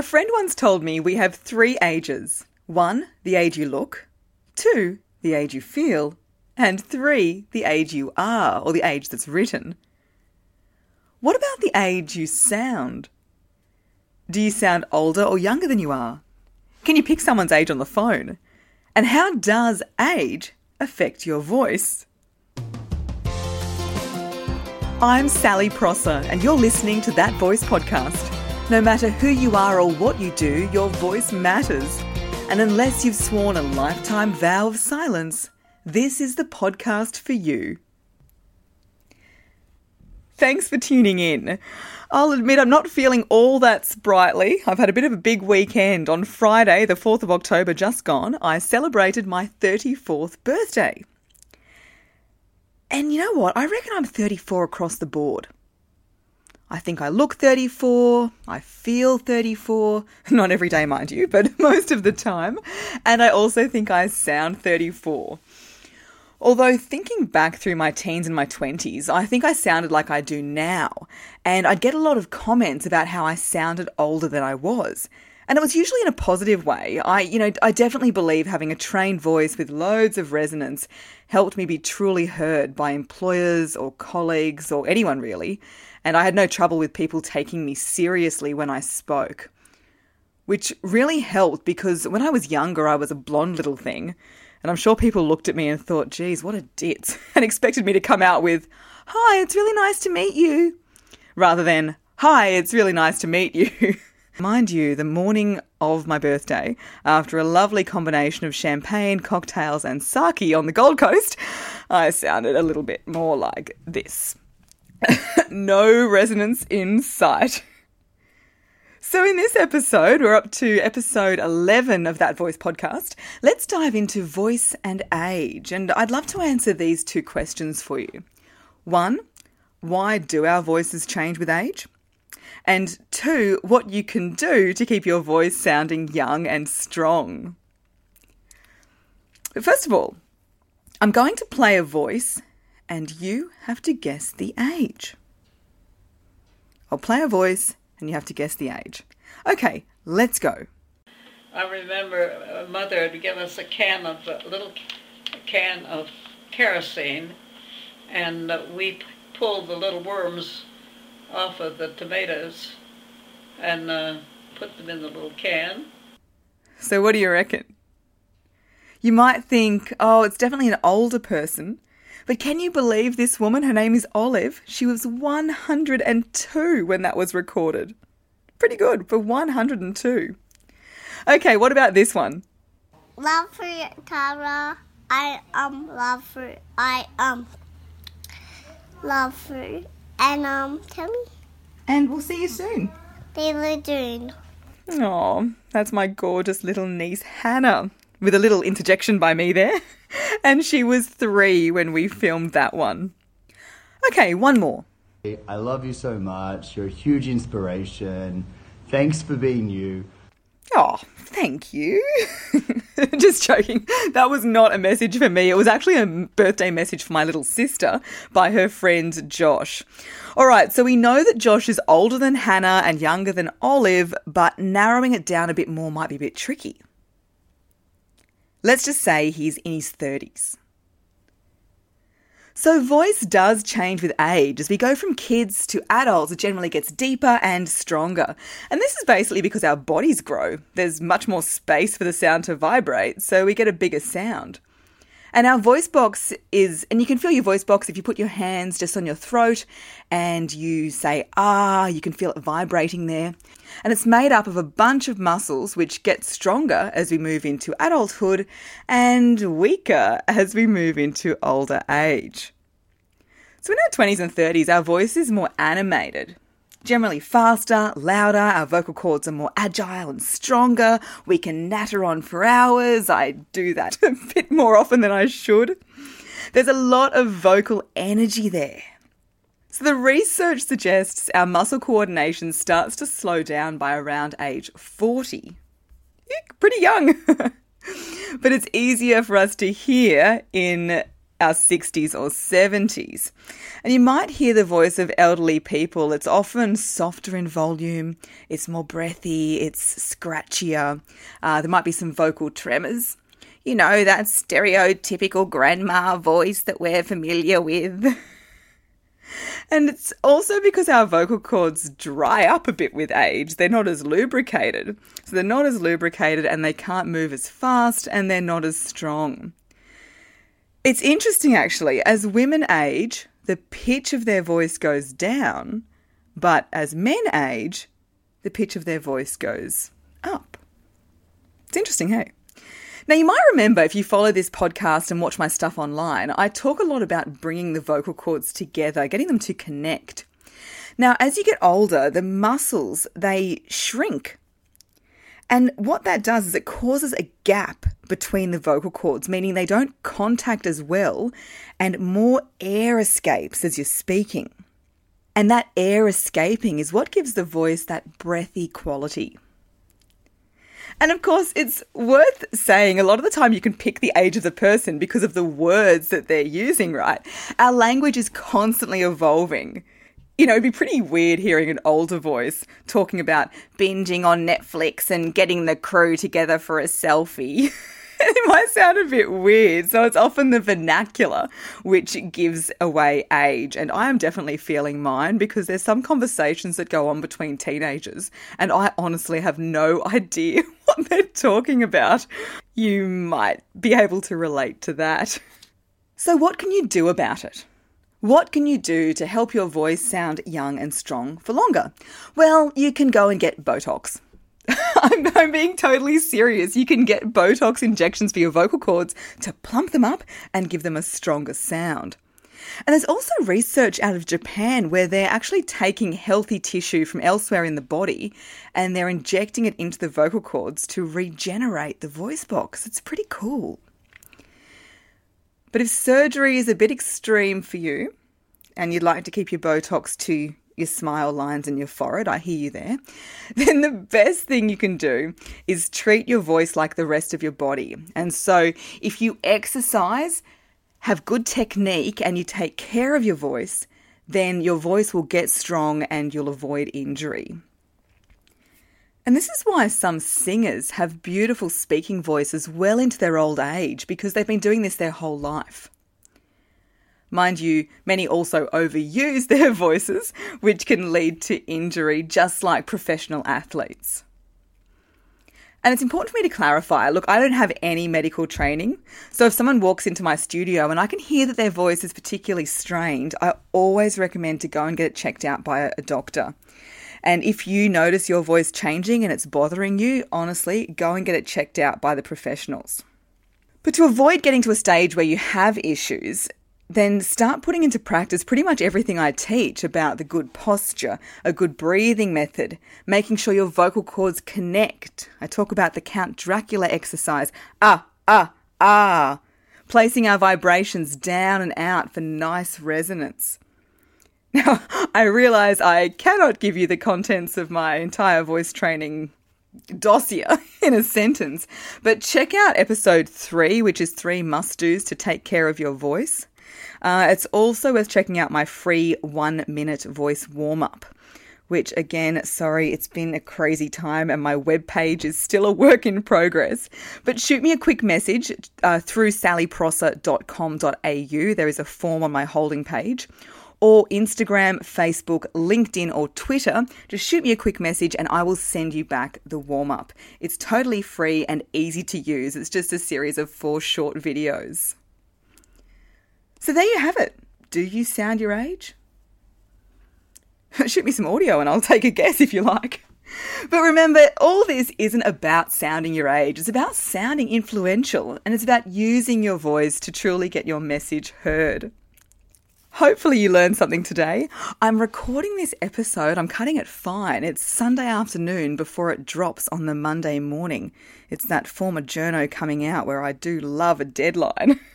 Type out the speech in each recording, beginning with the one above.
A friend once told me we have three ages one, the age you look, two, the age you feel, and three, the age you are, or the age that's written. What about the age you sound? Do you sound older or younger than you are? Can you pick someone's age on the phone? And how does age affect your voice? I'm Sally Prosser, and you're listening to That Voice podcast. No matter who you are or what you do, your voice matters. And unless you've sworn a lifetime vow of silence, this is the podcast for you. Thanks for tuning in. I'll admit I'm not feeling all that sprightly. I've had a bit of a big weekend. On Friday, the 4th of October, just gone, I celebrated my 34th birthday. And you know what? I reckon I'm 34 across the board. I think I look 34, I feel 34, not every day, mind you, but most of the time. And I also think I sound 34. Although thinking back through my teens and my 20s, I think I sounded like I do now. And I'd get a lot of comments about how I sounded older than I was. And it was usually in a positive way. I, you know, I definitely believe having a trained voice with loads of resonance helped me be truly heard by employers or colleagues or anyone really. And I had no trouble with people taking me seriously when I spoke. Which really helped because when I was younger, I was a blonde little thing. And I'm sure people looked at me and thought, geez, what a ditz, and expected me to come out with, hi, it's really nice to meet you, rather than, hi, it's really nice to meet you. Mind you, the morning of my birthday, after a lovely combination of champagne, cocktails, and sake on the Gold Coast, I sounded a little bit more like this. no resonance in sight. So, in this episode, we're up to episode 11 of That Voice podcast. Let's dive into voice and age. And I'd love to answer these two questions for you. One, why do our voices change with age? And two, what you can do to keep your voice sounding young and strong. First of all, I'm going to play a voice and you have to guess the age. I'll play a voice and you have to guess the age. Okay, let's go. I remember uh, mother would give us a can of a little can of kerosene, and uh, we pulled the little worms off of the tomatoes and uh, put them in the little can. So, what do you reckon? You might think, oh, it's definitely an older person. But can you believe this woman? Her name is Olive. She was 102 when that was recorded. Pretty good for 102. Okay, what about this one? Love for Tara. I um love for I um love for and um tell me. And we'll see you soon. Daily June. Oh, that's my gorgeous little niece Hannah, with a little interjection by me there. and she was three when we filmed that one. Okay, one more. I love you so much. You're a huge inspiration. Thanks for being you. Oh, thank you. Just joking. That was not a message for me. It was actually a birthday message for my little sister by her friend Josh. All right, so we know that Josh is older than Hannah and younger than Olive, but narrowing it down a bit more might be a bit tricky. Let's just say he's in his 30s. So, voice does change with age. As we go from kids to adults, it generally gets deeper and stronger. And this is basically because our bodies grow. There's much more space for the sound to vibrate, so we get a bigger sound. And our voice box is, and you can feel your voice box if you put your hands just on your throat and you say ah, you can feel it vibrating there. And it's made up of a bunch of muscles which get stronger as we move into adulthood and weaker as we move into older age. So in our 20s and 30s, our voice is more animated generally faster, louder, our vocal cords are more agile and stronger. We can natter on for hours. I do that a bit more often than I should. There's a lot of vocal energy there. So the research suggests our muscle coordination starts to slow down by around age 40. Pretty young. but it's easier for us to hear in our 60s or 70s. And you might hear the voice of elderly people. It's often softer in volume, it's more breathy, it's scratchier. Uh, there might be some vocal tremors. You know, that stereotypical grandma voice that we're familiar with. And it's also because our vocal cords dry up a bit with age. They're not as lubricated. So they're not as lubricated and they can't move as fast and they're not as strong. It's interesting actually, as women age, the pitch of their voice goes down, but as men age, the pitch of their voice goes up. It's interesting, hey? Now, you might remember if you follow this podcast and watch my stuff online, I talk a lot about bringing the vocal cords together, getting them to connect. Now, as you get older, the muscles, they shrink. And what that does is it causes a gap between the vocal cords, meaning they don't contact as well and more air escapes as you're speaking. And that air escaping is what gives the voice that breathy quality. And of course, it's worth saying a lot of the time you can pick the age of the person because of the words that they're using, right? Our language is constantly evolving. You know, it'd be pretty weird hearing an older voice talking about binging on Netflix and getting the crew together for a selfie. it might sound a bit weird. So it's often the vernacular which gives away age. And I am definitely feeling mine because there's some conversations that go on between teenagers, and I honestly have no idea what they're talking about. You might be able to relate to that. So, what can you do about it? What can you do to help your voice sound young and strong for longer? Well, you can go and get Botox. I'm, I'm, being totally serious. You can get Botox injections for your vocal cords to plump them up and give them a stronger sound. And there's also research out of Japan where they're actually taking healthy tissue from elsewhere in the body and they're injecting it into the vocal cords to regenerate the voice box. It's pretty cool. But if surgery is a bit extreme for you and you'd like to keep your Botox to your smile lines and your forehead, I hear you there, then the best thing you can do is treat your voice like the rest of your body. And so if you exercise, have good technique, and you take care of your voice, then your voice will get strong and you'll avoid injury. And this is why some singers have beautiful speaking voices well into their old age because they've been doing this their whole life. Mind you, many also overuse their voices, which can lead to injury, just like professional athletes. And it's important for me to clarify look, I don't have any medical training. So if someone walks into my studio and I can hear that their voice is particularly strained, I always recommend to go and get it checked out by a doctor. And if you notice your voice changing and it's bothering you, honestly, go and get it checked out by the professionals. But to avoid getting to a stage where you have issues, then start putting into practice pretty much everything I teach about the good posture, a good breathing method, making sure your vocal cords connect. I talk about the Count Dracula exercise. Ah, ah, ah. Placing our vibrations down and out for nice resonance. Now, I realize I cannot give you the contents of my entire voice training dossier in a sentence, but check out episode three, which is three must do's to take care of your voice. Uh, it's also worth checking out my free one minute voice warm up. Which again, sorry, it's been a crazy time and my webpage is still a work in progress. But shoot me a quick message uh, through sallyprosser.com.au. There is a form on my holding page or Instagram, Facebook, LinkedIn, or Twitter, just shoot me a quick message and I will send you back the warm up. It's totally free and easy to use. It's just a series of four short videos. So there you have it. Do you sound your age? Shoot me some audio and I'll take a guess if you like. But remember, all this isn't about sounding your age. It's about sounding influential and it's about using your voice to truly get your message heard. Hopefully, you learned something today. I'm recording this episode, I'm cutting it fine. It's Sunday afternoon before it drops on the Monday morning. It's that former journo coming out where I do love a deadline.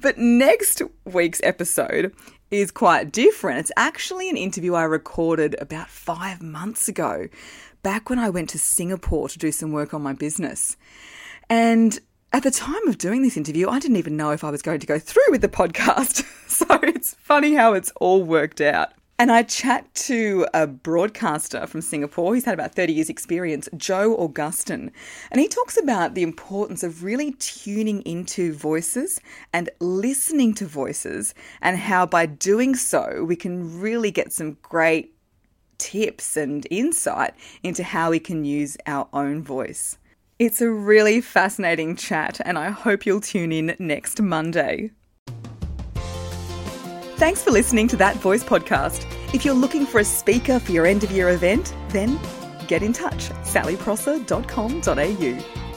But next week's episode is quite different. It's actually an interview I recorded about five months ago, back when I went to Singapore to do some work on my business. And At the time of doing this interview, I didn't even know if I was going to go through with the podcast. so it's funny how it's all worked out. And I chat to a broadcaster from Singapore. He's had about 30 years' experience, Joe Augustin. And he talks about the importance of really tuning into voices and listening to voices, and how by doing so, we can really get some great tips and insight into how we can use our own voice. It's a really fascinating chat, and I hope you'll tune in next Monday. Thanks for listening to That Voice podcast. If you're looking for a speaker for your end of year event, then get in touch sallyprosser.com.au.